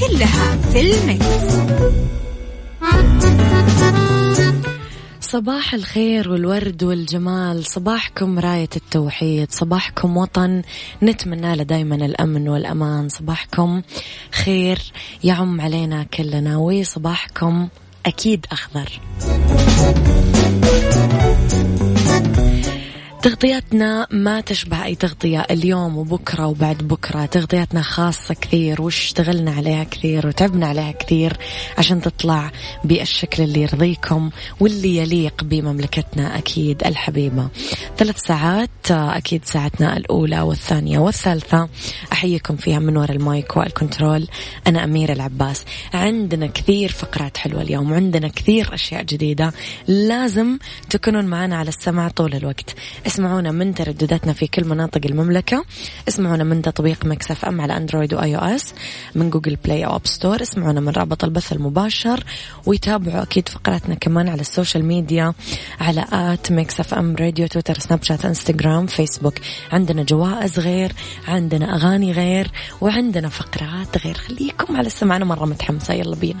كلها في المكس. صباح الخير والورد والجمال. صباحكم راية التوحيد. صباحكم وطن. نتمنى له دايما الأمن والأمان. صباحكم خير. يعم علينا كلنا. وصباحكم أكيد أخضر. تغطياتنا ما تشبه أي تغطية اليوم وبكرة وبعد بكرة. تغطياتنا خاصة كثير واشتغلنا عليها كثير وتعبنا عليها كثير عشان تطلع بالشكل اللي يرضيكم واللي يليق بمملكتنا أكيد الحبيبة. ثلاث ساعات أكيد ساعتنا الأولى والثانية والثالثة. أحييكم فيها من وراء ال mic وال control. أنا أميرة العباس. عندنا كثير فقرات حلوة اليوم وعندنا كثير أشياء جديدة. لازم تكونون معنا على السمع طول الوقت. اسمعونا من تردداتنا في كل مناطق المملكة. اسمعونا من تطبيق Mix FM على Android و iOS من Google Play أو App Store. اسمعونا من رابط البث المباشر. ويتابعوا أكيد فقراتنا كمان على ال social media على at Mix FM Radio تويتر سناب شات انستغرام فيسبوك. عندنا جوائز غير عندنا أغاني غير وعندنا فقرات غير. خليكم على السمع أنا مرة متحمسة. يلا بينا.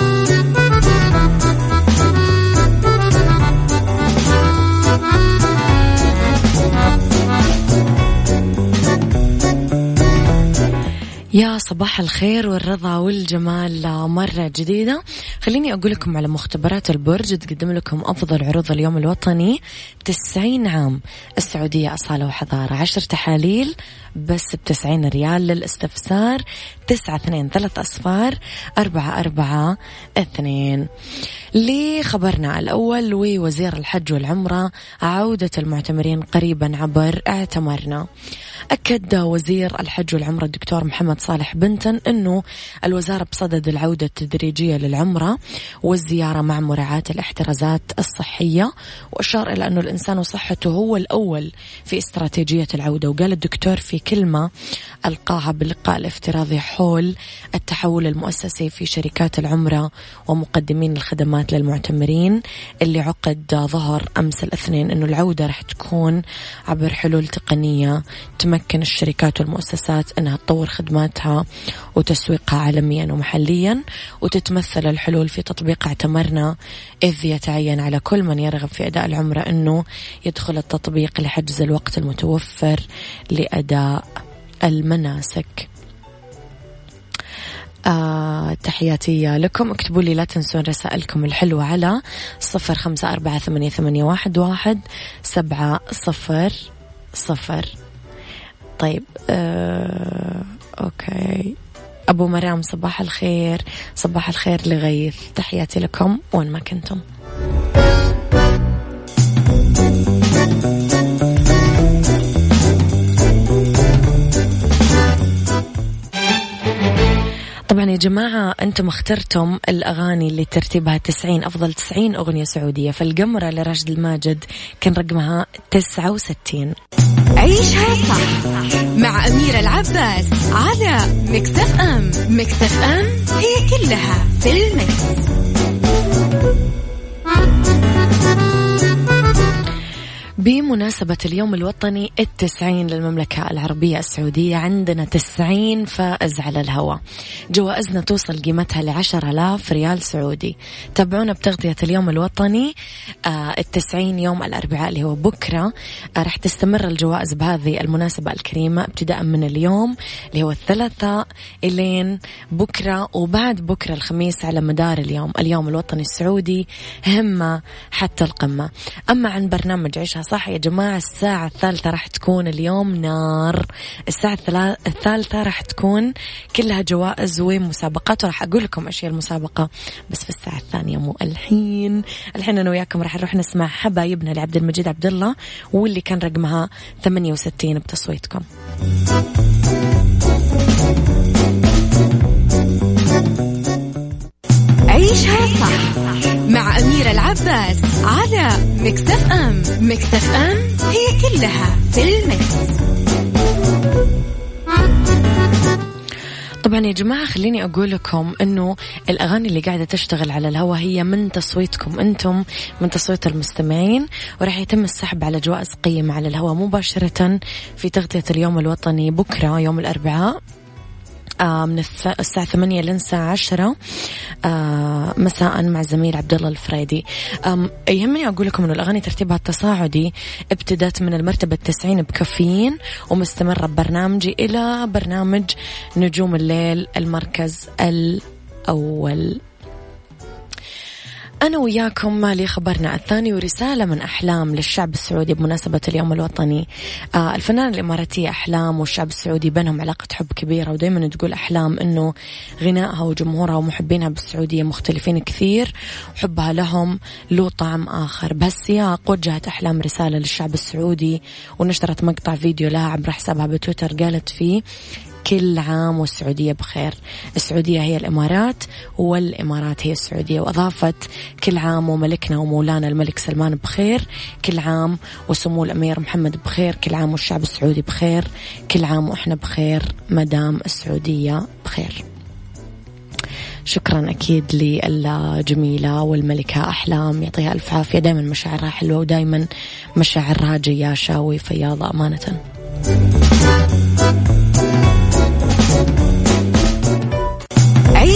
يا صباح الخير والرضا والجمال مرة جديدة. خليني أقول لكم على مختبرات البرج تقدم لكم أفضل عروض اليوم الوطني 90 عام. السعودية أصالة وحضارة عشر تحاليل بس بتسعين ريال للاستفسار. تسعة اثنين ثلاث أصفار أربعة أربعة اثنين. لخبرنا الأول ووزير الحج والعمرة عودة المعتمرين قريبا عبر اعتمرنا. أكد وزير الحج والعمرة الدكتور محمد صالح بنتن أنه الوزارة بصدد العودة التدريجية للعمرة والزيارة مع مراعاة الاحترازات الصحية وأشار إلى أنه الإنسان وصحته هو الأول في استراتيجية العودة وقال الدكتور في كلمة ألقاها باللقاء الافتراضي حول التحول المؤسسي في شركات العمرة ومقدمين الخدمات للمعتمرين اللي عقد ظهر أمس الاثنين أنه العودة راح تكون عبر حلول تقنية تمكن الشركات والمؤسسات أنها تطور خدماتها وتسويقها عالميا ومحليا وتتمثل الحلول في تطبيق اعتمرنا. إذ يتعين على كل من يرغب في أداء العمرة أنه يدخل التطبيق لحجز الوقت المتوفر لأداء المناسك. آه تحياتي لكم. اكتبوا لي لا تنسون رسائلكم الحلوة على صفر خمسة أربعة ثمانية, ثمانية واحد, واحد سبعة صفر صفر طيب آه أوكي. أبو مرام صباح الخير. صباح الخير لغيث تحياتي لكم وين ما كنتم. طبعا يا جماعة أنتم اخترتم الأغاني اللي ترتيبها 90 أفضل 90 أغنية سعودية فالقمرة لراشد الماجد كان رقمها 69 عيشها صح مع أميرة العباس على مكتف أم مكتف أم هي كلها في المكس. بمناسبة اليوم الوطني التسعين للمملكة العربية السعودية عندنا تسعين فائز على الهواء. جوائزنا توصل قيمتها لعشر آلاف ريال سعودي. تابعونا بتغطية اليوم الوطني. آه التسعين يوم الأربعاء اللي هو بكرة. آه راح تستمر الجوائز بهذه المناسبة الكريمة ابتداء من اليوم اللي هو الثلاثاء إلين بكرة وبعد بكرة الخميس على مدار اليوم. اليوم الوطني السعودي همة حتى القمة. أما عن برنامج عيشها صح يا جماعة الساعة الثالثة راح تكون اليوم نار. الساعة الثالثة راح تكون كلها جوائز ومسابقات. وراح أقول لكم إيش هي المسابقة بس في الساعة الثانية مو الحين. الحين أنا وياكم راح نروح نسمع حبايبنا لعبد المجيد عبد الله واللي كان رقمها 68 بتصويتكم. عيشها صح. مع أميرة العباس على مكتف أم مكتف أم هي كلها في المكس. طبعا يا جماعة خليني أقول لكم أنه الأغاني اللي قاعدة تشتغل على الهواء هي من تصويتكم أنتم من تصويت المستمعين وراح يتم السحب على جوائز قيمة على الهواء مباشرة في تغطية اليوم الوطني بكرة يوم الأربعاء من الساعة ثمانية لين الساعة عشرة آه، مساء مع زميل عبد الله الفريدي يهمني أقول لكم إنه الأغاني ترتيبها التصاعدي ابتدت من المرتبة التسعين بكافيين ومستمرة ببرنامجي إلى برنامج نجوم الليل المركز الأول. أنا وياكم مالي خبرنا الثاني ورسالة من أحلام للشعب السعودي بمناسبة اليوم الوطني. آه الفنانة الإماراتية أحلام والشعب السعودي بينهم علاقة حب كبيرة ودايما تقول أحلام أنه غنائها وجمهورها ومحبينها بالسعودية مختلفين كثير وحبها لهم له طعم آخر. بهالسياق وجهت أحلام رسالة للشعب السعودي ونشرت مقطع فيديو لها عبر حسابها بتويتر قالت فيه كل عام والسعودية بخير. السعودية هي الإمارات والإمارات هي السعودية. وأضافت كل عام وملكنا ومولانا الملك سلمان بخير كل عام وسمو الأمير محمد بخير كل عام والشعب السعودي بخير كل عام وإحنا بخير مدام السعودية بخير. شكرا أكيد للجميلة والملكة. أحلام يعطيها ألف عافية. دايما مشاعرها حلوة ودايما مشاعرها جياشة وفياضة أمانة.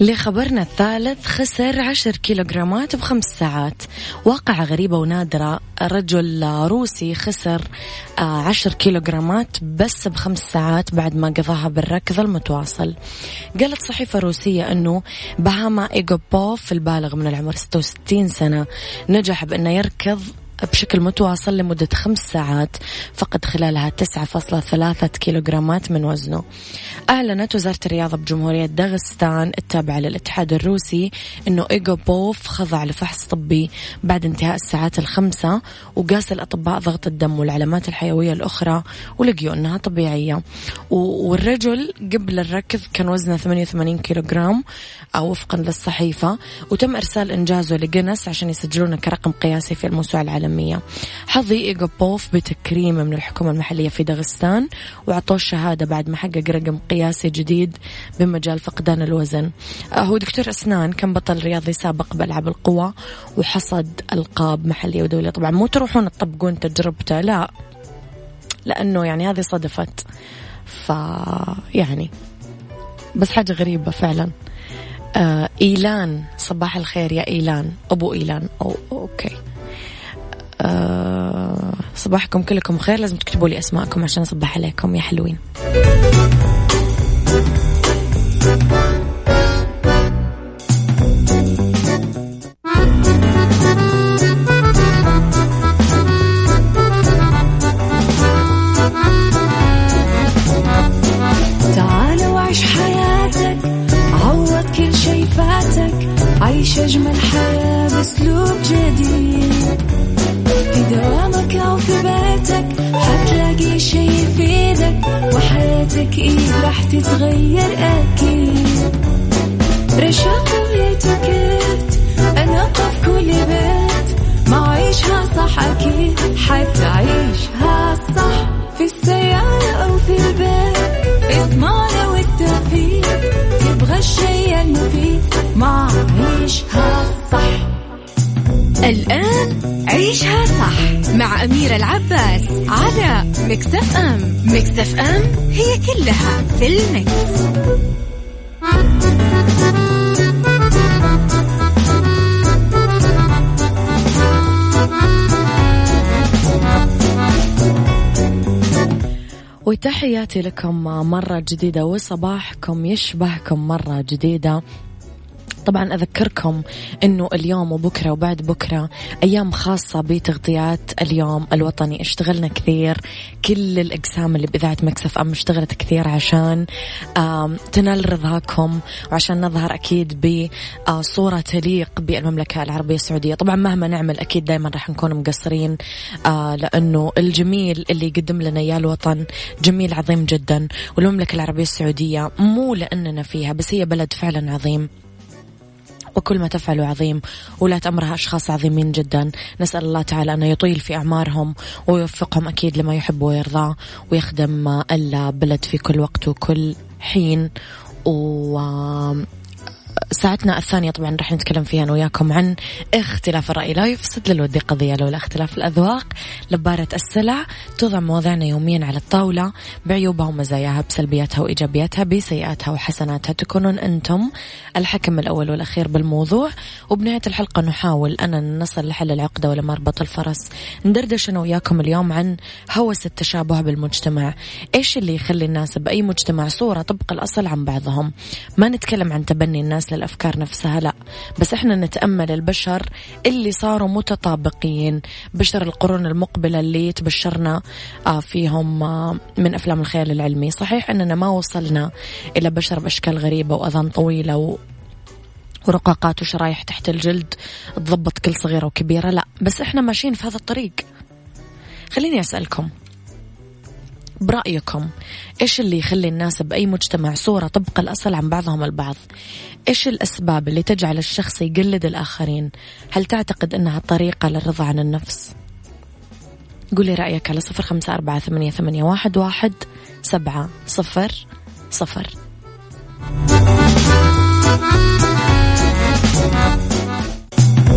لخبرنا الثالث خسر عشر كيلوغرامات بخمس ساعات. واقعة غريبة ونادرة. رجل روسي خسر آه، عشر كيلوغرامات بس بخمس ساعات بعد ما قضاها بالركض المتواصل. قالت صحيفة روسية أنه بهاما إيجوبوف البالغ من العمر 66 سنة نجح بأنه يركض بشكل متواصل لمدة خمس ساعات فقد خلالها 9.3 كيلوغرامات من وزنه. أعلنت وزارة الرياضة بجمهورية داغستان التابعة للاتحاد الروسي أنه إيجو بوف خضع لفحص طبي بعد انتهاء الساعات الخمسة وقاس الأطباء ضغط الدم والعلامات الحيوية الأخرى ولقيوا أنها طبيعية والرجل قبل الركض كان وزنه 88 كيلوغرام وفقا للصحيفة وتم إرسال إنجازه لجنس عشان يسجلونه كرقم قياسي في الموسوعة العالمية. حظي إيجو بوف بتكريمه من الحكومة المحلية في داغستان وعطوه الشهادة بعد ما حقق رقم قياسي جديد بمجال فقدان الوزن. هو دكتور أسنان كان بطل رياضي سابق بألعاب القوى وحصد ألقاب محلية ودولية؟ طبعا مو تروحون تطبقون تجربته لا. لأنه يعني هذه صدفت. ف يعني بس حاجة غريبة فعلا. آه إيلان صباح الخير يا إيلان. أبو إيلان. أو أوكي. آه صباحكم كلكم خير. لازم تكتبوا لي أسماءكم عشان أصبح عليكم يا حلوين. على مكتف أم مكتف أم هي كلها في المكس. وتحياتي لكم مرة جديدة وصباحكم يشبهكم مرة جديدة طبعا أذكركم أنه اليوم وبكرة وبعد بكرة أيام خاصة بتغطيات اليوم الوطني. اشتغلنا كثير. كل الأقسام اللي بإذاعة مكسف أم اشتغلت كثير عشان تنال رضاكم وعشان نظهر أكيد بصورة تليق بالمملكة العربية السعودية. طبعا مهما نعمل أكيد دائما راح نكون مقصرين آه، لأنه الجميل اللي يقدم لنا يا الوطن جميل عظيم جدا والمملكة العربية السعودية مو لأننا فيها بس هي بلد فعلا عظيم. وكل ما تفعله عظيم. ولا أمرها أشخاص عظيمين جدا. نسأل الله تعالى أن يطيل في أعمارهم ويوفقهم أكيد لما يحب ويرضى ويخدم البلد في كل وقت وكل حين. و ساعتنا الثانية طبعا راح نتكلم فيها أنا وياكم عن اختلاف الرأي. لا يفسد للود قضية لولا اختلاف الأذواق. لبارة السلع توضع مواضعنا يوميا على الطاولة. بعيوبها ومزاياها بسلبياتها وإيجابياتها بسيئاتها وحسناتها تكونون أنتم الحكم الأول والأخير بالموضوع. وبنهاية الحلقة نحاول أن نصل لحل العقدة ولا مربط الفرس. ندردش أنا وياكم اليوم عن هوس التشابه بالمجتمع. إيش اللي يخلي الناس بأي مجتمع صورة طبق الأصل عن بعضهم؟ ما نتكلم عن تبني الناس للأفكار نفسها لا. بس إحنا نتأمل البشر اللي صاروا متطابقين. بشر القرون المقبلة اللي تبشرنا آه، فيهم آه، من أفلام الخيال العلمي. صحيح أننا ما وصلنا إلى بشر بأشكال غريبة وأذان طويلة و ورقاقات وشرايح تحت الجلد تضبط كل صغيرة وكبيرة لا. بس إحنا ماشيين في هذا الطريق. خليني أسألكم برأيكم. إيش اللي يخلي الناس بأي مجتمع صورة طبق الأصل عن بعضهم البعض؟ إيش الأسباب اللي تجعل الشخص يقلد الآخرين؟ هل تعتقد أنها طريقة للرضا عن النفس؟ قولي رأيك على صفر خمسة أربعة ثمانية, ثمانية واحد, واحد سبعة صفر صفر.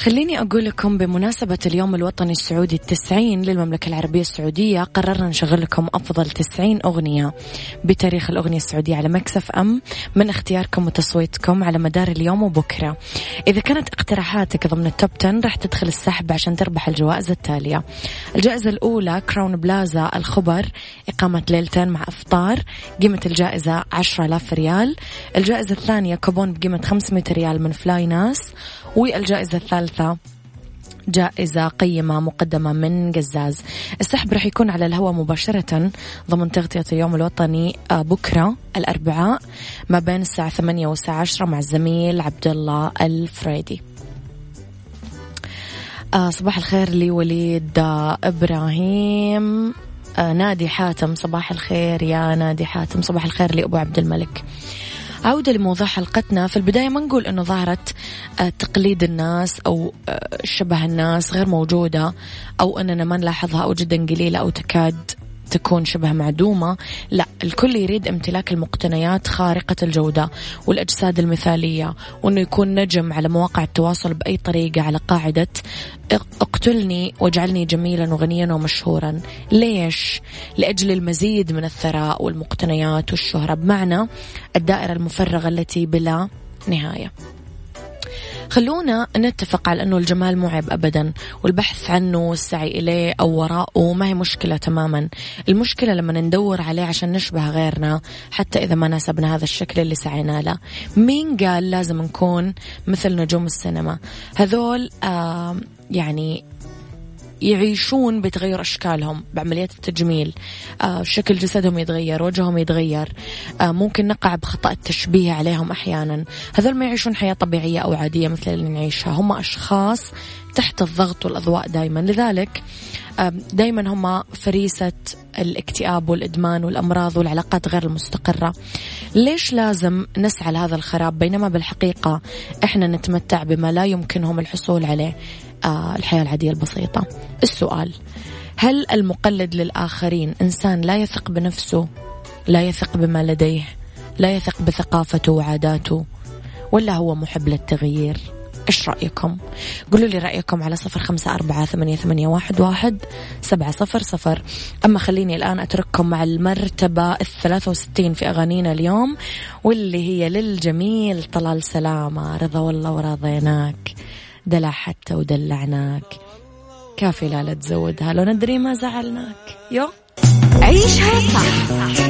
خليني أقول لكم بمناسبة اليوم الوطني السعودي التسعين للمملكة العربية السعودية قررنا نشغل لكم أفضل تسعين أغنية بتاريخ الأغنية السعودية على Mix FM من اختياركم وتصويتكم على مدار اليوم وبكرة. إذا كانت اقتراحاتك ضمن ال top 10 راح تدخل السحب عشان تربح الجوائز التالية. الجائزة الأولى Crowne Plaza الخبر إقامة ليلتين مع إفطار قيمة الجائزة 10000 ريال. الجائزة الثانية كوبون بقيمة 500 ريال من flynas والجائزة الثالثة جائزة قيمة مقدمة من قزاز السحب راح يكون على الهواء مباشرة ضمن تغطية اليوم الوطني آه، بكرة الأربعاء ما بين الساعة ثمانية والساعة عشرة مع الزميل عبد الله الفريدي. آه صباح الخير لوليد آه إبراهيم. نادي حاتم صباح الخير يا نادي حاتم. صباح الخير لأبو عبد الملك. عودة لموضوع حلقتنا. في البداية ما نقول أنه ظهرت آه، تقليد الناس أو آه، شبه الناس غير موجودة أو أننا ما نلاحظها أو جدا قليلة أو تكاد تكون شبه معدومة. لا الكل يريد امتلاك المقتنيات خارقة الجودة والأجساد المثالية وأنه يكون نجم على مواقع التواصل بأي طريقة على قاعدة. اقتلني واجعلني جميلا وغنيا ومشهورا. ليش؟ لأجل المزيد من الثراء والمقتنيات والشهرة. بمعنى الدائرة المفرغة التي بلا نهاية. خلونا نتفق على أنه الجمال مو عيب أبدا والبحث عنه والسعي إليه أو وراءه ما هي مشكلة تماما. المشكلة لما ندور عليه عشان نشبه غيرنا حتى إذا ما ناسبنا هذا الشكل اللي سعينا له. مين قال لازم نكون مثل نجوم السينما؟ هذول آه يعني يعيشون بتغير أشكالهم بعمليات التجميل. آه شكل جسدهم يتغير وجههم يتغير. آه ممكن نقع بخطأ التشبيه عليهم أحيانا. هذول ما يعيشون حياة طبيعية أو عادية مثل اللي نعيشها. هم أشخاص تحت الضغط والأضواء دائما لذلك دائما هم فريسة الاكتئاب والإدمان والأمراض والعلاقات غير المستقرة. ليش لازم نسعى لهذا الخراب؟ بينما بالحقيقة إحنا نتمتع بما لا يمكنهم الحصول عليه آه، الحياة العادية البسيطة. السؤال هل المقلد للآخرين إنسان لا يثق بنفسه لا يثق بما لديه لا يثق بثقافته وعاداته ولا هو محب للتغيير؟ إيش رأيكم؟ قولوا لي رأيكم على صفر خمسة أربعة ثمانية, ثمانية واحد, واحد سبعة صفر صفر. أما خليني الآن أترككم مع المرتبة الثلاثة وستين في أغانينا اليوم واللي هي للجميل طلال سلامة. رضا والله ورضيناك دلع حتى ودلعناك. كافي لا لا تزودها لو ندري ما زعلناك. يو؟ عيشها صح.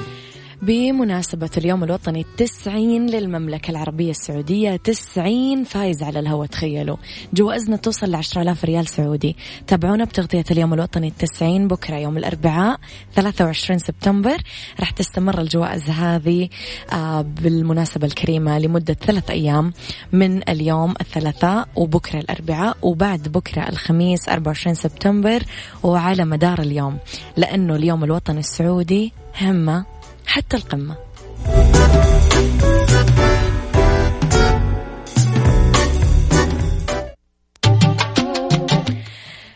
بمناسبة اليوم الوطني التسعين للمملكة العربية السعودية تسعين فايز على الهواء تخيلوا. جوائزنا توصل لعشرة آلاف ريال سعودي. تابعونا بتغطية اليوم الوطني التسعين بكرة يوم الأربعاء 23 سبتمبر. راح تستمر الجوائز هذه آه، بالمناسبة الكريمة لمدة ثلاث أيام من اليوم الثلاثاء وبكرة الأربعاء وبعد بكرة الخميس 24 سبتمبر وعلى مدار اليوم. لأنه اليوم الوطني السعودي همة. حتى القمة.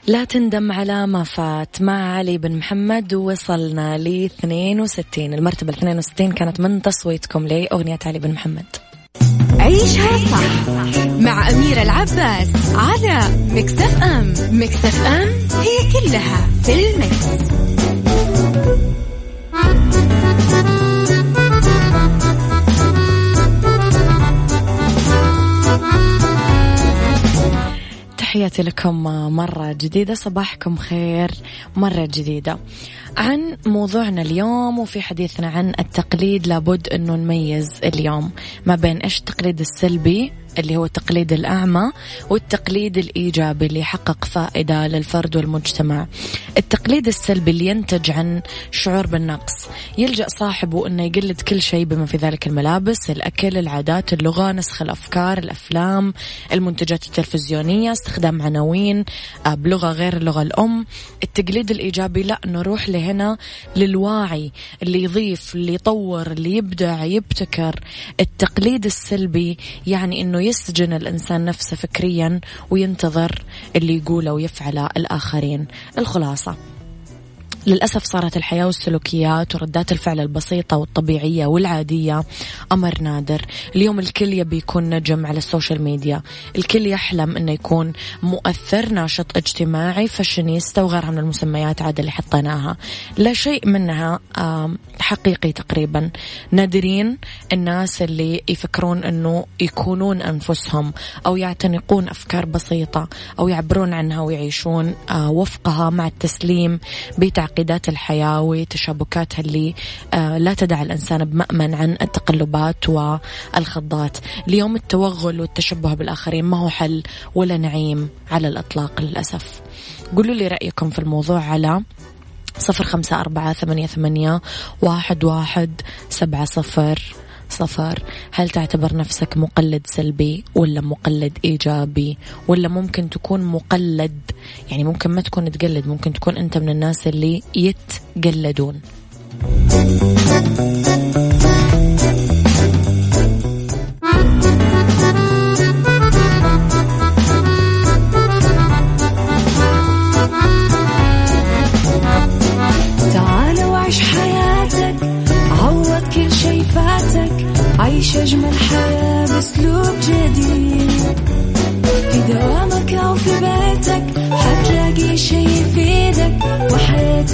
لا تندم على ما فات. مع علي بن محمد وصلنا ل 62 المرتبة ال 62 كانت من تصويتكم لأغنية علي بن محمد. عيشها صح مع أميرة العباس على مكتف أم. مكتف أم هي كلها في المكس. تحياتي لكم مرة جديدة صباحكم خير مرة جديدة. عن موضوعنا اليوم وفي حديثنا عن التقليد لابد أنه نميز اليوم ما بين إيش التقليد السلبي اللي هو التقليد الأعمى والتقليد الإيجابي اللي يحقق فائدة للفرد والمجتمع. التقليد السلبي اللي ينتج عن شعور بالنقص. يلجأ صاحبه أنه يقلد كل شيء بما في ذلك الملابس الأكل العادات اللغة نسخ الأفكار الأفلام المنتجات التلفزيونية استخدام عناوين آه، بلغة غير اللغة الأم. التقليد الإيجابي لا نروح لهنا للواعي اللي يضيف اللي يطور اللي يبدع يبتكر. التقليد السلبي يعني أنه يسجن الإنسان نفسه فكريا وينتظر اللي يقوله ويفعله الآخرين. الخلاصة. للأسف صارت الحياة والسلوكيات وردات الفعل البسيطة والطبيعية والعادية أمر نادر. اليوم الكل يبي يكون نجم على ال social media. الكل يحلم أنه يكون مؤثر ناشط اجتماعي فاشينيستا وغيرها من المسميات عاد اللي حطيناها. لا شيء منها حقيقي تقريبا. نادرين الناس اللي يفكرون أنه يكونون أنفسهم أو يعتنقون أفكار بسيطة أو يعبرون عنها ويعيشون آه، وفقها مع التسليم بتعقيد تعقيدات الحياة وتشابكاتها اللي آه، لا تدع الإنسان بمأمن عن التقلبات والخضات. اليوم التوغل والتشبه بالآخرين ما هو حل ولا نعيم على الإطلاق للأسف. قولوا لي رأيكم في الموضوع على صفر خمسة أربعة ثمانية, ثمانية واحد, واحد سبعة صفر. صفر هل تعتبر نفسك مقلد سلبي ولا مقلد إيجابي؟ ولا ممكن تكون مقلد يعني ممكن ما تكون تقلد ممكن تكون أنت من الناس اللي يتقلدون.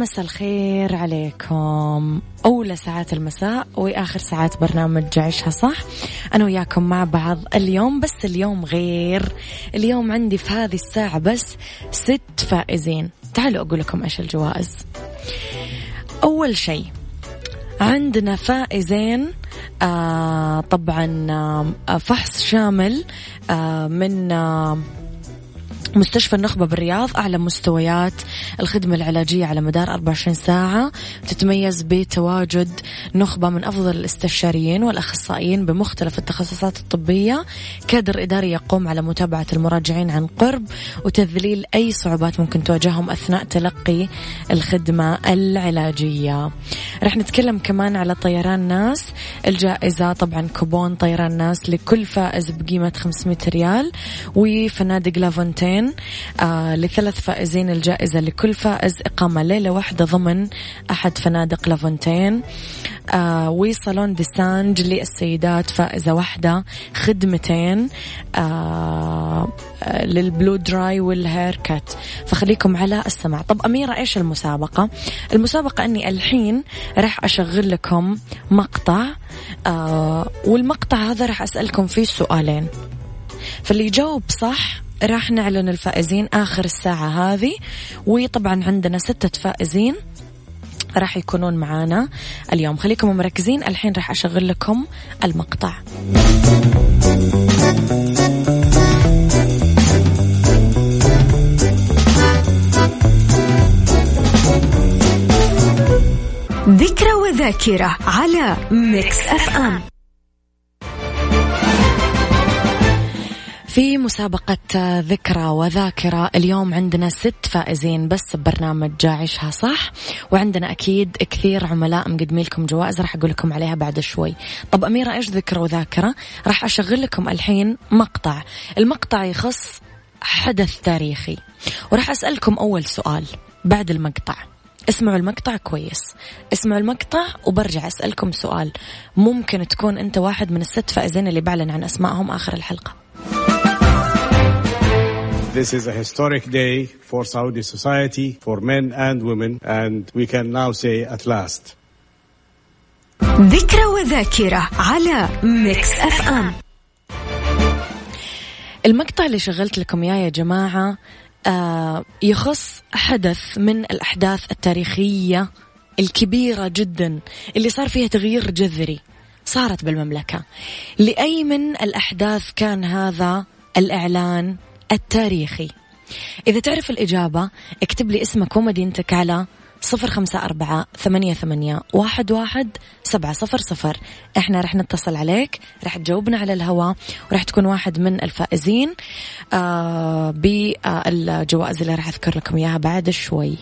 مساء الخير عليكم. أولى ساعات المساء وآخر ساعات برنامج عيشها صح. أنا وياكم مع بعض اليوم بس اليوم غير. اليوم عندي في هذه الساعة بس ست فائزين. تعالوا أقول لكم إيش الجوائز. أول شيء عندنا فائزين آه طبعا آه فحص شامل آه من آه مستشفى النخبة بالرياض أعلى مستويات الخدمة العلاجية على مدار 24 ساعة. تتميز بتواجد نخبة من أفضل الاستشاريين والأخصائيين بمختلف التخصصات الطبية. كادر إداري يقوم على متابعة المراجعين عن قرب وتذليل أي صعوبات ممكن تواجههم أثناء تلقي الخدمة العلاجية. رح نتكلم كمان على طيران ناس. الجائزة طبعا كوبون طيران ناس لكل فائز بقيمة 500 ريال. وفنادق La Fontaine فائزين آه لثلاث فائزين الجائزة لكل فائز إقامة ليلة واحدة ضمن أحد فنادق La Fontaine آه وصالون Dessange للسيدات فائزة واحدة خدمتين آه لل blow dry وال haircut. فخليكم على السمع طب أميرة إيش المسابقة؟ المسابقة أني الحين راح أشغل لكم مقطع آه والمقطع هذا راح أسألكم فيه سؤالين. فاللي يجاوب صح راح نعلن الفائزين آخر الساعة هذه وطبعا عندنا ستة فائزين راح يكونون معانا اليوم. خليكم مركزين الحين راح أشغل لكم المقطع. ذكرى وذاكرة على Mix F M. في مسابقة ذكرى وذاكرة. اليوم عندنا ست فائزين بس ببرنامج عيشها صح؟ وعندنا أكيد كثير عملاء مقدمين لكم جوائز. راح أقول لكم عليها بعد شوي. طب أميرة إيش ذكرى وذاكرة؟ راح أشغل لكم الحين مقطع. المقطع يخص حدث تاريخي. وراح أسألكم أول سؤال بعد المقطع. اسمعوا المقطع كويس. اسمعوا المقطع وبرجع أسألكم سؤال. ممكن تكون أنت واحد من الست فائزين اللي بعلن عن أسمائهم آخر الحلقة. This is a historic day for Saudi society, for men and women, and we can now say at last. ذكرى وذاكرة على Mix FM المقطع اللي شغلت لكم إياه يا جماعة آه يخص حدث من الأحداث التاريخية الكبيرة جدا اللي صار فيها تغيير جذري صارت بالمملكة. لأي من الأحداث كان هذا الإعلان؟ التاريخي. إذا تعرف الإجابة اكتب لي اسمك ومدينتك على صفر خمسة أربعة ثمانية, ثمانية واحد, واحد سبعة صفر صفر. إحنا رح نتصل عليك رح تجاوبنا على الهواء ورح تكون واحد من الفائزين آه بالجوائز اللي راح أذكر لكم إياها بعد شوي.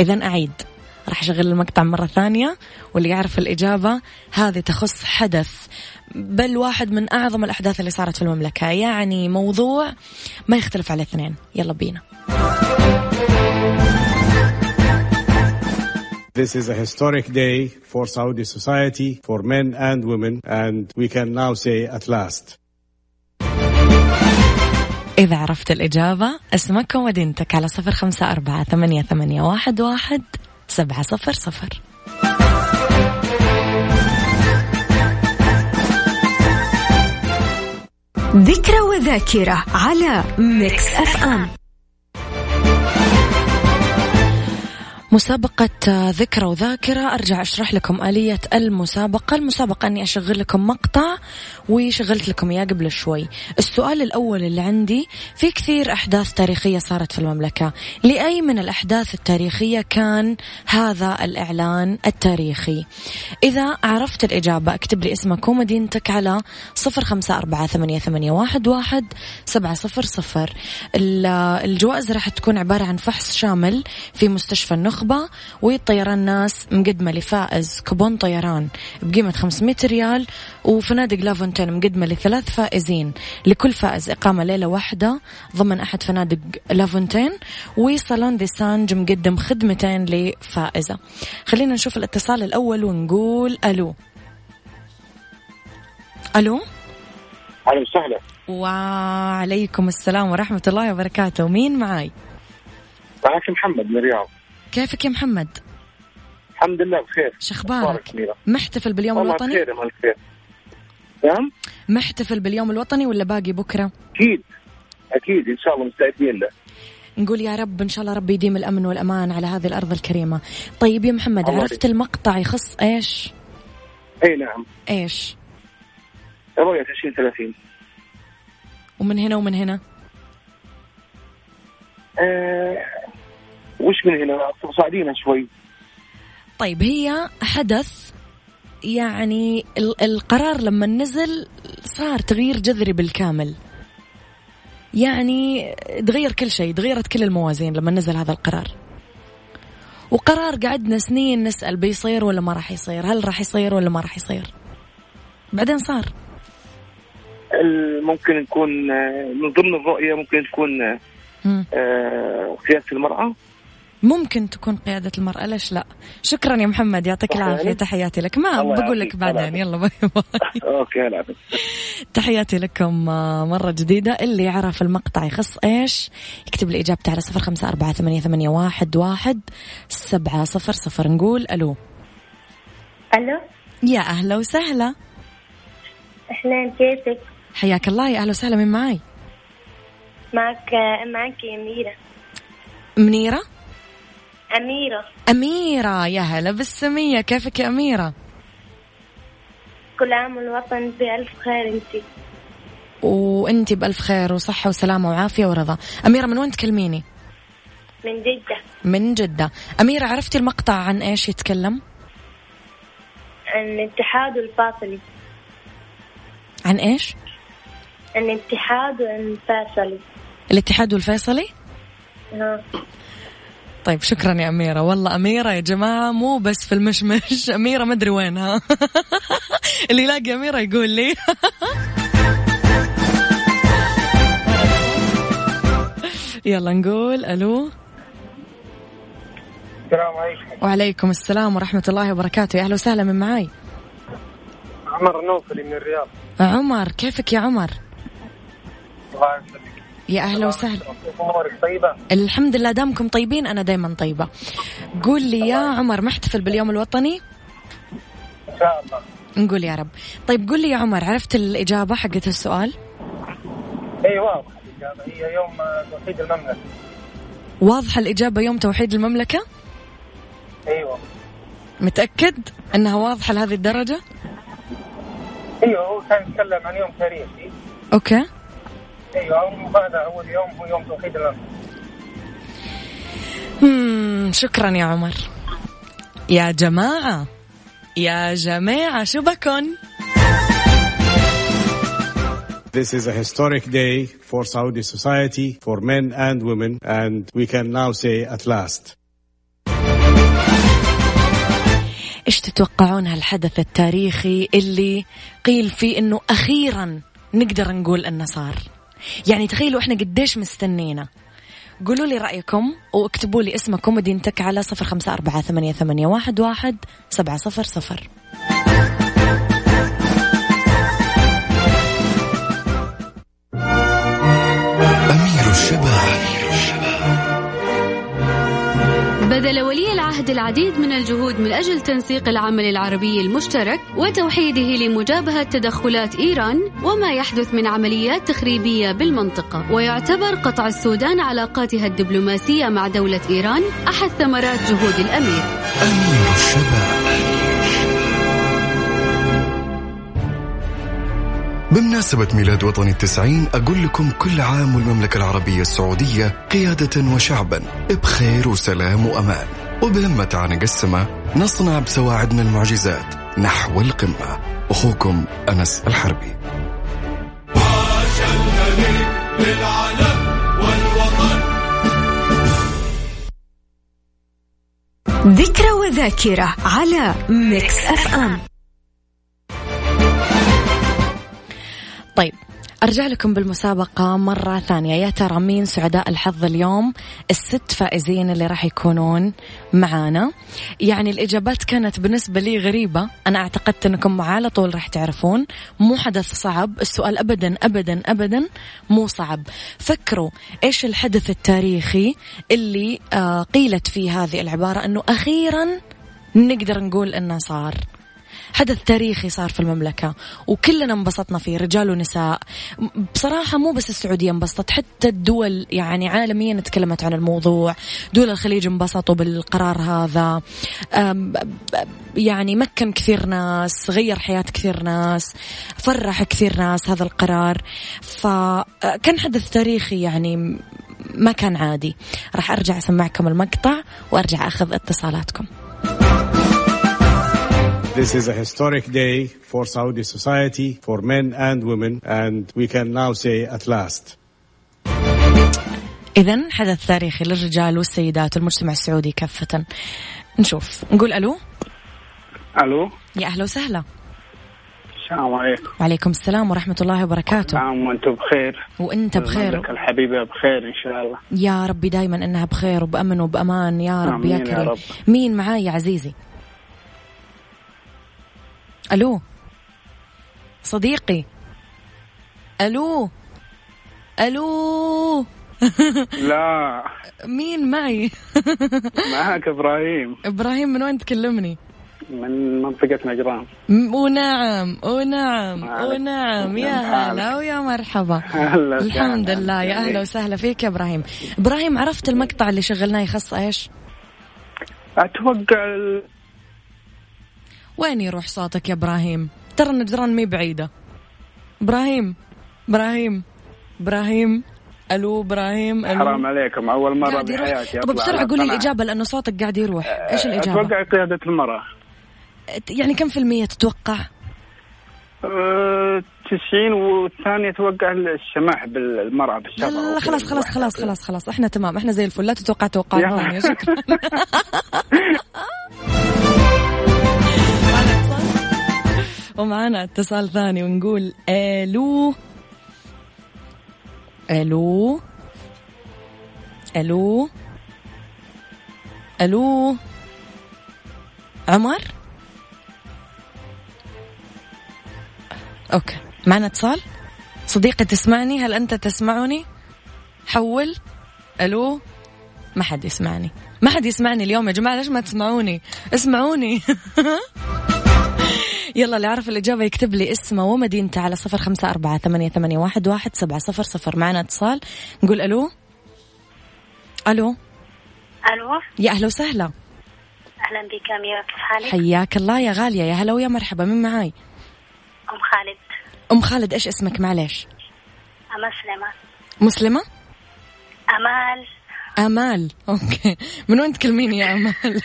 إذا أعيد. راح أشغل المقطع مرة ثانية واللي يعرف الإجابة هذه تخص حدث بل واحد من أعظم الأحداث اللي صارت في المملكة. يعني موضوع ما يختلف على اثنين. يلا بينا. This is a historic day for Saudi society, for men and women, and we can now say at last. إذا عرفت الإجابة اسمك ومدينتك على صفر خمسة أربعة ثمانية, ثمانية واحد, واحد سبعة صفر صفر. ذكرى وذاكرة على Mix FM مسابقة ذكرى وذاكرة. أرجع أشرح لكم آلية المسابقة. المسابقة أني أشغل لكم مقطع وشغلت لكم إياه قبل شوي. السؤال الأول اللي عندي في كثير أحداث تاريخية صارت في المملكة. لأي من الأحداث التاريخية كان هذا الإعلان التاريخي؟ إذا عرفت الإجابة اكتب لي اسمك ومدينتك على صفر خمسة أربعة ثمانية, واحد سبعة صفر صفر. الجوائز راح تكون عبارة عن فحص شامل في مستشفى النخبة النخبة والطيران ناس مقدمة لفائز كوبون طيران بقيمة 500 ريال وفنادق La Fontaine مقدمة لثلاث فائزين. لكل فائز إقامة ليلة واحدة ضمن أحد فنادق La Fontaine وصالون Dessange مقدم خدمتين لفائزة. خلينا نشوف الاتصال الأول ونقول ألو. ألو؟ أهلا وسهلا. وعليكم السلام ورحمة الله وبركاته. مين معاي؟ معك محمد من الرياض. كيفك يا محمد؟ الحمد لله بخير شخبارك؟ محتفل باليوم الوطني؟ بخير بخير نعم محتفل باليوم الوطني ولا باقي بكرة؟ أكيد أكيد إن شاء الله مستعدين له نقول يا رب إن شاء الله ربي يديم الأمن والأمان على هذه الأرض الكريمة. طيب يا محمد عرفت المقطع يخص إيش؟ أي نعم إيش؟ رؤية 2030 ومن هنا ومن هنا؟ آه وش من هنا؟ صاعدين شوي. طيب هي حدث يعني القرار لما نزل صار تغيير جذري بالكامل. يعني تغير كل شيء تغيرت كل الموازين لما نزل هذا القرار. وقرار قعدنا سنين نسأل بيصير ولا ما راح يصير هل راح يصير ولا ما راح يصير؟ بعدين صار. ممكن يكون من ضمن الرؤية ممكن تكون آه، قيادة المرأة. ممكن تكون قيادة المرأة ليش لا؟ شكرا يا محمد يعطيك العافية تحياتي لك. ما بقول لك بعدين يلا bye bye. Okay تحياتي لكم آه، مرة جديدة. اللي يعرف المقطع يخص إيش؟ يكتب لي إجابته على صفر خمسة أربعة ثمانية, ثمانية واحد, واحد سبعة صفر صفر. نقول ألو. ألو. يا أهلا وسهلا. أهلا كيفك؟ حياك الله يا أهلا وسهلا. من معاي؟ معك معك أميرة منيرة؟ أميرة. أميرة يا هلا بالسمية. كيفك يا أميرة؟ كل عام والوطن بألف خير أنت. وأنت بألف خير وصحة وسلامة وعافية ورضا. أميرة من وين تكلميني؟ من جدة. من جدة. أميرة عرفتي المقطع عن إيش يتكلم؟ عن الاتحاد والفاصلي عن إيش؟ عن الاتحاد والفاصلي الاتحاد والفيصلي ها طيب شكرا يا أميرة. والله أميرة يا جماعة مو بس في المشمش. أميرة ما أدري وينها. اللي يلاقي أميرة يقول لي. يلا نقول ألو. السلام عليكم. وعليكم السلام ورحمة الله وبركاته. يا أهلا وسهلا من معاي. عمر نوفلي من الرياض. عمر كيفك يا عمر؟ الله يسلمك. يا أهلا وسهلا. أمورك؟ طيبة؟ الحمد لله دامكم طيبين أنا دائما طيبة. قول لي يا عمر محتفل باليوم الوطني؟ إن شاء الله. نقول يا رب. طيب قول لي يا عمر عرفت الإجابة حقت السؤال؟ إي واضح الإجابة. هي يوم توحيد المملكة. واضحة الإجابة يوم توحيد المملكة؟ أيوه متأكد إنها واضحة لهذه الدرجة؟ أيوه هو كان يتكلم عن يوم تاريخي. أوكي. أيوه هذا اول يوم هو يوم توحيد الامن شكرا يا عمر يا جماعة يا جماعة شو بكن This is a historic day for Saudi society, for men and women, and we can now say at last. إيش تتوقعون هالحدث التاريخي اللي قيل فيه إنه أخيرا نقدر نقول إنه صار؟ يعني تخيلوا إحنا قديش مستنينا. قولوا لي رأيكم واكتبوا لي اسمكم ومدينتك على صفر خمسة أربعة ثمانية, ثمانية واحد, واحد سبعة صفر صفر. أمير الشباب. بذل ولي العهد العديد من الجهود من أجل تنسيق العمل العربي المشترك وتوحيده لمجابهة تدخلات إيران وما يحدث من عمليات تخريبية بالمنطقة. ويعتبر قطع السودان علاقاتها الدبلوماسية مع دولة إيران أحد ثمرات جهود الأمير. أمير الشباب. بمناسبة ميلاد وطني التسعين أقول لكم كل عام والمملكة العربية السعودية قيادة وشعبا بخير وسلام وأمان. وبهمة تعانق السماء نصنع بسواعدنا المعجزات نحو القمة. أخوكم أنس الحربي. والوطن ذكرى وذاكرة على Mix FM. طيب أرجع لكم بالمسابقة مرة ثانية. يا ترى مين سعداء الحظ اليوم؟ الست فائزين اللي راح يكونون معانا. يعني الإجابات كانت بالنسبة لي غريبة. أنا اعتقدت أنكم على طول راح تعرفون. مو حدث صعب. السؤال أبدا أبدا أبدا مو صعب. فكروا إيش الحدث التاريخي اللي آه قيلت فيه هذه العبارة أنه أخيرا نقدر نقول أنه صار. حدث تاريخي صار في المملكة وكلنا انبسطنا فيه رجال ونساء. بصراحة مو بس السعودية انبسطت حتى الدول يعني عالميا تكلمت عن الموضوع. دول الخليج انبسطوا بالقرار هذا. يعني مكن كثير ناس غير حياة كثير ناس فرح كثير ناس هذا القرار. فكان حدث تاريخي يعني ما كان عادي. راح أرجع أسمعكم المقطع وأرجع أخذ اتصالاتكم. This is a historic day for Saudi society, for men and women, and we can now say at last. إذا حدث تاريخي للرجال والسيدات والمجتمع السعودي كافة. نشوف نقول ألو. ألو. يا أهلا وسهلا. السلام عليكم. وعليكم السلام ورحمة الله وبركاته. نعم وأنتم بخير. وأنت بخير. الحبيبة بخير إن شاء الله. يا ربي دائما إنها بخير وبأمن وبأمان يا رب يا كريم. يا رب. مين معاي يا عزيزي؟ ألو؟ صديقي. ألو؟ ألو؟ لا. مين معي؟ معك إبراهيم. إبراهيم من وين تكلمني؟ من منطقة نجران. ونعم ونعم ونعم يا هلا ويا مرحبا. الحمد لله. يا أهلا وسهلا فيك يا إبراهيم. إبراهيم عرفت المقطع اللي شغلناه يخص إيش؟ أتوقع وين يروح صوتك يا إبراهيم؟ ترى نجران مي بعيدة. إبراهيم إبراهيم إبراهيم ألو إبراهيم ألو. حرام عليكم أول مرة بحياتي طب بسرعة قولي الاجابه لأنه صوتك قاعد يروح. إيش الإجابة؟ أتوقع قيادة المرأة. يعني كم في المية تتوقع؟ أه 90 والثانية أتوقع السماح بالمرأة بالسفر لا خلاص خلاص خلاص خلاص خلاص. إحنا تمام إحنا زي الفل. لا تتوقع توقعات ثانية شكرا. ومعنا اتصال ثاني ونقول ألو. ألو. ألو. ألو. عمر؟ أوكي. معنا اتصال؟ صديقي تسمعني؟ هل أنت تسمعني؟ حول. ألو. ما حد يسمعني. ما حد يسمعني اليوم يا جماعة ليش ما تسمعوني؟ اسمعوني. يلا اللي عرف الإجابة يكتب لي اسمه ومدينته على صفر خمسة أربعة ثمانية, ثمانية واحد, واحد سبعة صفر صفر. معنا اتصال. نقول ألو. ألو. ألو. يا أهلا وسهلا. أهلا بك أميرة كيف حالك؟ حياك الله يا غالية يا هلا ويا مرحبا مين معاي؟ أم خالد. أم خالد إيش اسمك؟ معليش؟ مسلمة مسلمة؟ أمال. أمال. okay. من وين تكلميني يا أمال؟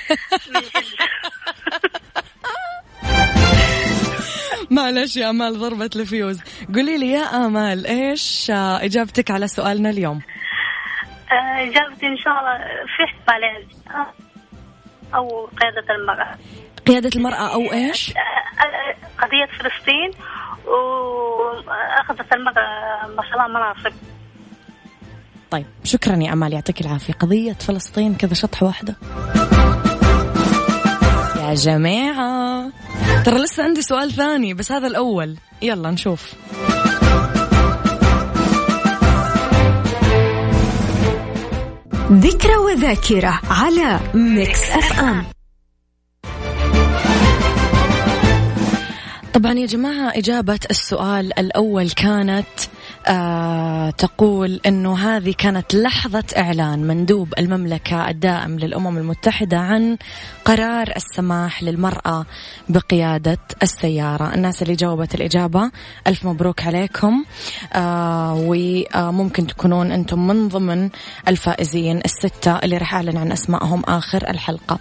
معلش يا أمال ضربت الفيوز. قولي لي يا أمال إيش إجابتك على سؤالنا اليوم؟ آه، إجابتي إن شاء الله في احتمالين أو قيادة المرأة. قيادة المرأة أو إيش؟ آه، قضية فلسطين وأخذت المرأة ما شاء الله مناصب. طيب شكرا يا أمال يعطيك العافية. قضية فلسطين كذا شطحة واحدة. يا جماعة. ترى لسه عندي سؤال ثاني بس هذا الأول. يلا نشوف. ذكرى وذاكرة على Mix FM. طبعا يا جماعة إجابة السؤال الأول كانت آه تقول أنه هذه كانت لحظة إعلان مندوب المملكة الدائم للأمم المتحدة عن قرار السماح للمرأة بقيادة السيارة. الناس اللي جاوبت الإجابة ألف مبروك عليكم. آه وممكن تكونون أنتم من ضمن الفائزين الستة اللي راح أعلن عن أسمائهم آخر الحلقة.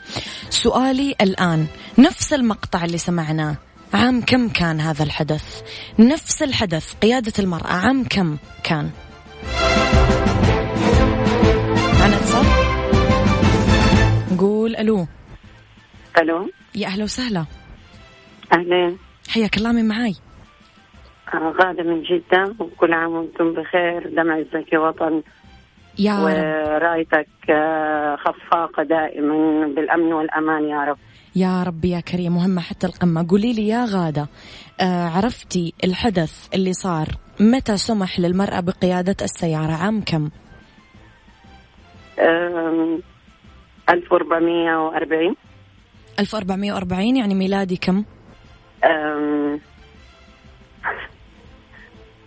سؤالي الآن نفس المقطع اللي سمعناه عام كم كان هذا الحدث؟ نفس الحدث قيادة المرأة عام كم كان؟ معنا اتصال نقول ألو. ألو. يا أهلا وسهلا. أهلين حياك الله من معاي. آه، غادة من جدة. وكل عام وأنتم بخير. دمع الزكي وطن. يا رب. ورأيتك آه، خفاقة دائما بالأمن والأمان يا رب. يا ربي يا كريم مهمة حتى القمة. قولي لي يا غادة آه عرفتي الحدث اللي صار؟ متى سمح للمرأة بقيادة السيارة؟ عام كم؟ 1440 1440 يعني ميلادي كم؟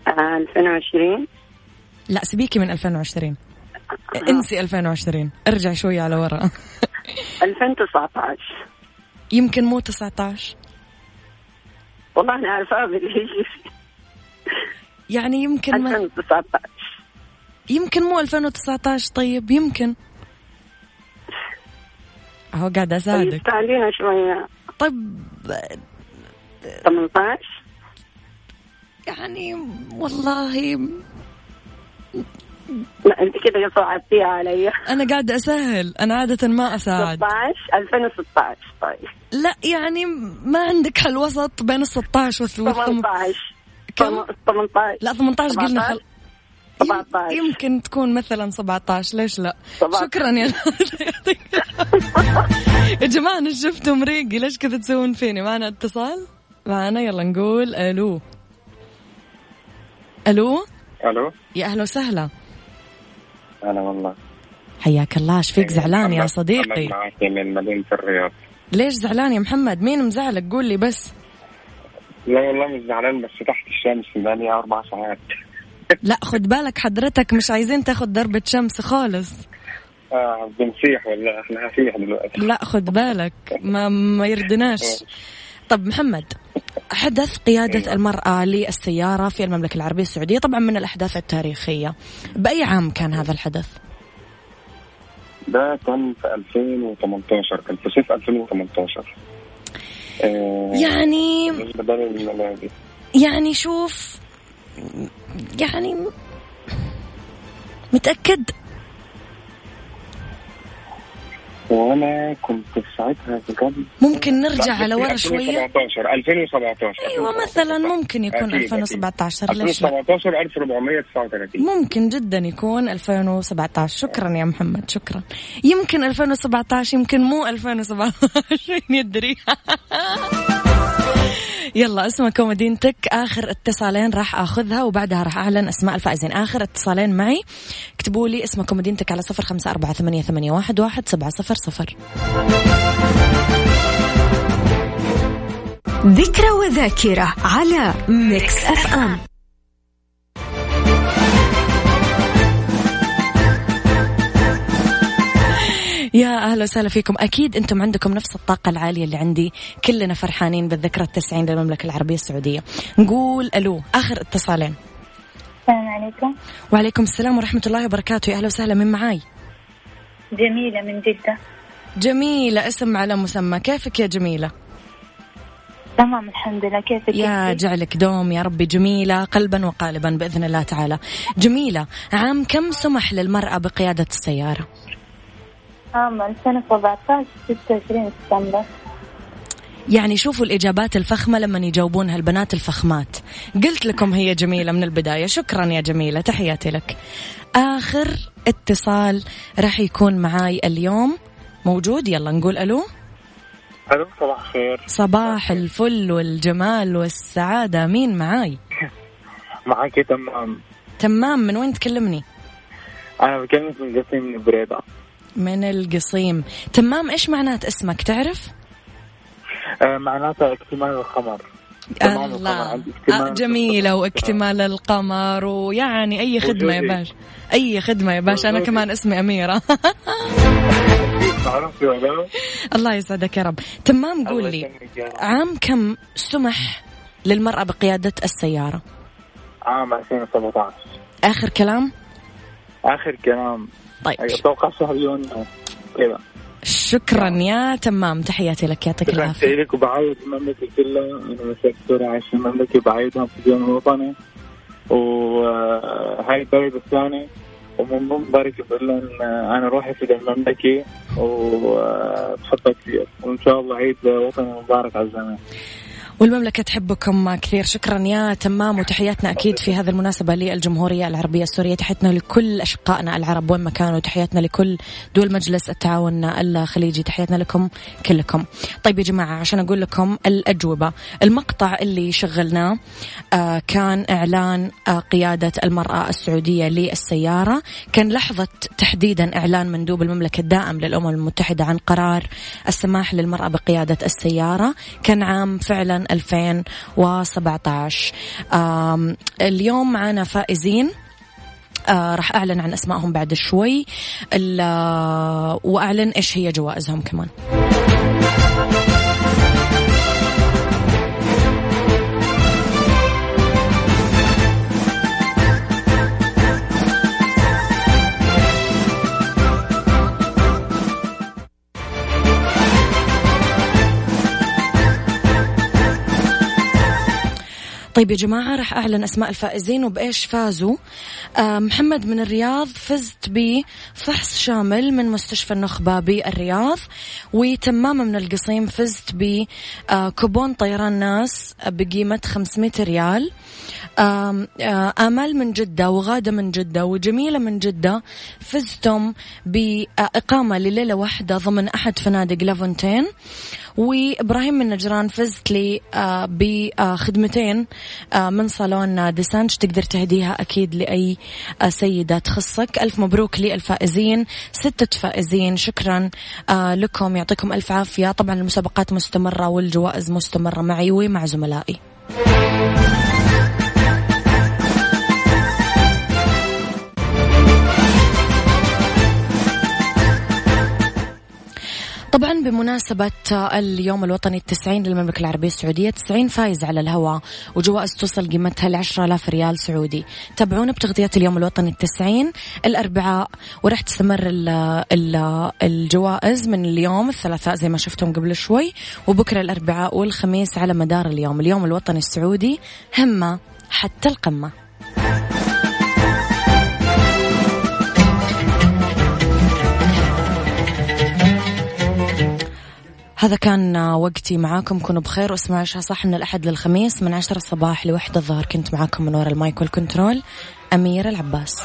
2020 لا سبيكي من 2020 انسي 2020 ارجعي شوي على ورا. 2019 يمكن مو 19 والله أنا بالهجري يعني يمكن 2019 يمكن مو 2019 طيب يمكن. أهو قاعد أساعدك. تعلينا شوية. طيب 18 يعني والله لا انت كده صعبتيها علي. أنا قاعدة أسهل. أنا عادة ما أساعد. 16 2016 طيب. لا يعني ما عندك حل وسط بين ال 16 وال 18 كم؟ 18 لا 18 قلنا خل... 17 يمكن تكون مثلا 17 ليش لا؟ 17. شكرا يا يا جماعة أنا شفتوا مريقي ليش كذا تسوون فيني؟ معنا اتصال؟ معنا يلا نقول ألو. ألو؟ ألو؟ يا أهلا وسهلا. هلا والله. حياك الله. إيش فيك زعلان يا صديقي. من مدينة الرياض. ليش زعلان يا محمد؟ مين مزعلك؟ قول لي بس. لا والله مش زعلان بس تحت الشمس بقالي أربع ساعات. لا خد بالك حضرتك مش عايزين تاخد ضربة شمس خالص. آه بنصيح ولا إحنا هسيح دلوقتي؟ لا خد بالك. ما ما يردناش. طب محمد حدث قيادة المرأة للسيارة في المملكة العربية السعودية طبعا من الأحداث التاريخية. بأي عام كان هذا الحدث؟ ده كان في 2018 كان في صيف 2018 آه يعني يعني شوف يعني متأكد؟ وأنا كنت في ساعتها بجد ممكن نرجع على ورا شوية؟ 2017 2017 أيوه مثلا ممكن يكون 2017 ليش 2017 1439 ممكن جدا يكون 2017 شكرا يا محمد شكرا. يمكن 2017 يمكن مو 2017 يدري. يلا اسمك ومدينتك. آخر اتصالين راح آخذها وبعدها راح اعلن أسماء الفائزين. آخر اتصالين معي اكتبوا لي اسمك ومدينتك على صفر خمسة أربعة ثمانية, ثمانية واحد, واحد سبعة صفر صفر. ذكرى وذاكرة على Mix FM. يا أهلا وسهلا فيكم. أكيد أنتم عندكم نفس الطاقة العالية اللي عندي. كلنا فرحانين بالذكرى التسعين للمملكة العربية السعودية. نقول ألو آخر اتصالين. السلام عليكم. وعليكم السلام ورحمة الله وبركاته. يا أهلا وسهلا من معاي؟ جميلة من جدة. جميلة اسم على مسمى. كيفك يا جميلة؟ تمام الحمد لله. كيفك يا جعلك دوم يا ربي. جميلة قلبا وقالبا بإذن الله تعالى. جميلة عام كم سمح للمرأة بقيادة السيارة؟ عام 2017 26 سبتمبر. يعني شوفوا الإجابات الفخمة لما يجاوبونها البنات الفخمات. قلت لكم هي جميلة من البداية. شكرا يا جميلة تحياتي لك. آخر اتصال راح يكون معاي اليوم. موجود؟ يلا نقول ألو. ألو صباح الخير. صباح الفل والجمال والسعادة. مين معاي؟ معاكي تمام. تمام من وين تكلمني؟ أنا بكلمك من من بريدة. من القصيم. تمام إيش معنات اسمك؟ تعرف؟ آه معناتها اكتمال الخمر الله. آه جميلة واكتمال القمر. ويعني أي خدمة يا باش. أي خدمة يا باش. أنا كمان اسمي أميرة. الله يسعدك يا رب. تمام قول لي عام كم سمح للمرأة بقيادة السيارة؟ عام 2017 آخر كلام؟ آخر كلام. طيب. أتوقع شهر يونيو كذا شكرا يا تمام. تحياتي لك يعطيك العافية. لك وبعيد المملكة كلها. أنا مساك سوري عايش المملكة بعيدهم في اليوم الوطني وهاي البلد الثاني ومن ضمن ذلك بقول لهم أنا روحي في المملكة وبحبها كثير وإن شاء الله عيد وطني مبارك على الجميع. والمملكة تحبكم كثير. شكرا يا تمام وتحياتنا أكيد في هذه المناسبة للجمهورية العربية السورية. تحياتنا لكل أشقائنا العرب وين ما كانوا. تحياتنا لكل دول مجلس التعاون الخليجي. تحياتنا لكم كلكم. طيب يا جماعة عشان أقول لكم الأجوبة. المقطع اللي شغلناه آه كان إعلان آه قيادة المرأة السعودية للسيارة. كان لحظة تحديدا إعلان مندوب المملكة الدائم للأمم المتحدة عن قرار السماح للمرأة بقيادة السيارة. كان عام فعلا 2017 اليوم معنا فائزين. آه راح أعلن عن أسمائهم بعد شوي. وأعلن إيش هي جوائزهم كمان. طيب يا جماعة راح أعلن أسماء الفائزين وبإيش فازوا. آه محمد من الرياض فزت بفحص شامل من مستشفى النخبة بالرياض وتمامة من القصيم فزت بكوبون طيران ناس بقيمة 500 ريال. آمال من جدة وغادة من جدة وجميلة من جدة فزتم بإقامة لليلة واحدة ضمن أحد فنادق لافونتين. وإبراهيم من نجران فزت لي بخدمتين من صالون ديسانش تقدر تهديها أكيد لأي آه، سيدة تخصك. ألف مبروك للفائزين ستة فائزين شكرا لكم. يعطيكم ألف عافية. طبعا المسابقات مستمرة والجوائز مستمرة معي ومع زملائي. طبعا بمناسبة اليوم الوطني التسعين للمملكة العربية السعودية تسعين فايز على الهواء وجوائز توصل قيمتها لعشرة آلاف ريال سعودي. تابعونا بتغطيات اليوم الوطني التسعين الأربعاء وراح تستمر ال ال الجوائز من اليوم الثلاثاء زي ما شفتم قبل شوي وبكرة الأربعاء والخميس على مدار اليوم. اليوم الوطني السعودي همة حتى القمة. هذا كان وقتي معاكم كونوا بخير واسمعوا عشاء صح من الأحد للخميس من عشرة الصباح لوحدة الظهر. كنت معاكم من وراء المايك والكنترول أميرة العباس.